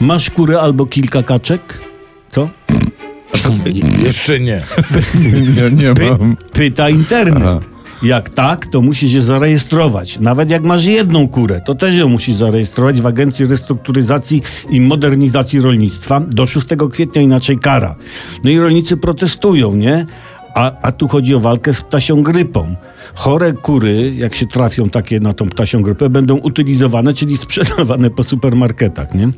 Masz kurę albo kilka kaczek? Co? Jeszcze nie. Nie, nie Py, mam. pyta internet. Jak tak, to musisz się zarejestrować. Nawet jak masz jedną kurę, to też ją musisz zarejestrować w Agencji Restrukturyzacji i Modernizacji Rolnictwa do 6 kwietnia, inaczej kara. No i rolnicy protestują, nie? A, a tu chodzi o walkę z ptasią grypą. Chore kury, jak się trafią takie na tą ptasią grypę, będą utylizowane, czyli sprzedawane po supermarketach, nie?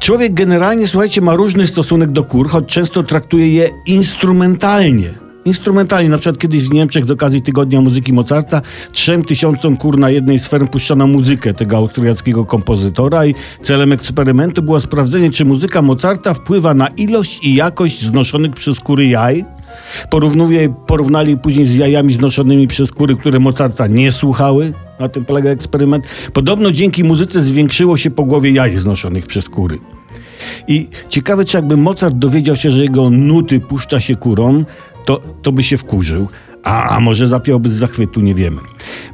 Człowiek generalnie, słuchajcie, ma różny stosunek do kur, choć często traktuje je instrumentalnie. Instrumentalnie, na przykład kiedyś w Niemczech z okazji Tygodnia Muzyki Mozarta trzem tysiącom kur na jednej z ferm puszczano muzykę tego austriackiego kompozytora i celem eksperymentu było sprawdzenie, czy muzyka Mozarta wpływa na ilość i jakość znoszonych przez kury jaj. Porównuje, porównali później z jajami znoszonymi przez kury, które Mozarta nie słuchały. Na tym polega eksperyment. Podobno dzięki muzyce zwiększyło się pogłowie jaj znoszonych przez kury. I ciekawe, czy jakby Mozart dowiedział się, że jego nuty puszcza się kurom, to, to by się wkurzył. A, a może zapiałby z zachwytu, nie wiemy.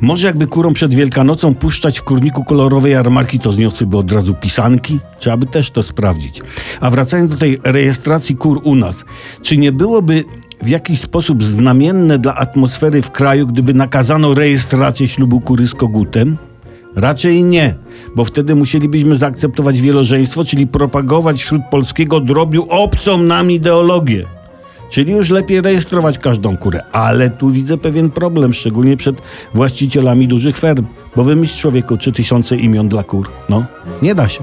Może jakby kurom przed Wielkanocą puszczać w kurniku kolorowe jarmarki, to zniosłyby od razu pisanki? Trzeba by też to sprawdzić. A wracając do tej rejestracji kur u nas, czy nie byłoby w jakiś sposób znamienne dla atmosfery w kraju, gdyby nakazano rejestrację ślubu kury z kogutem? Raczej nie, bo wtedy musielibyśmy zaakceptować wielożeństwo, czyli propagować wśród polskiego drobiu obcą nam ideologię. Czyli już lepiej rejestrować każdą kurę. Ale tu widzę pewien problem, szczególnie przed właścicielami dużych ferm. Bo wymyśl człowieku 3000 imion dla kur. No, nie da się.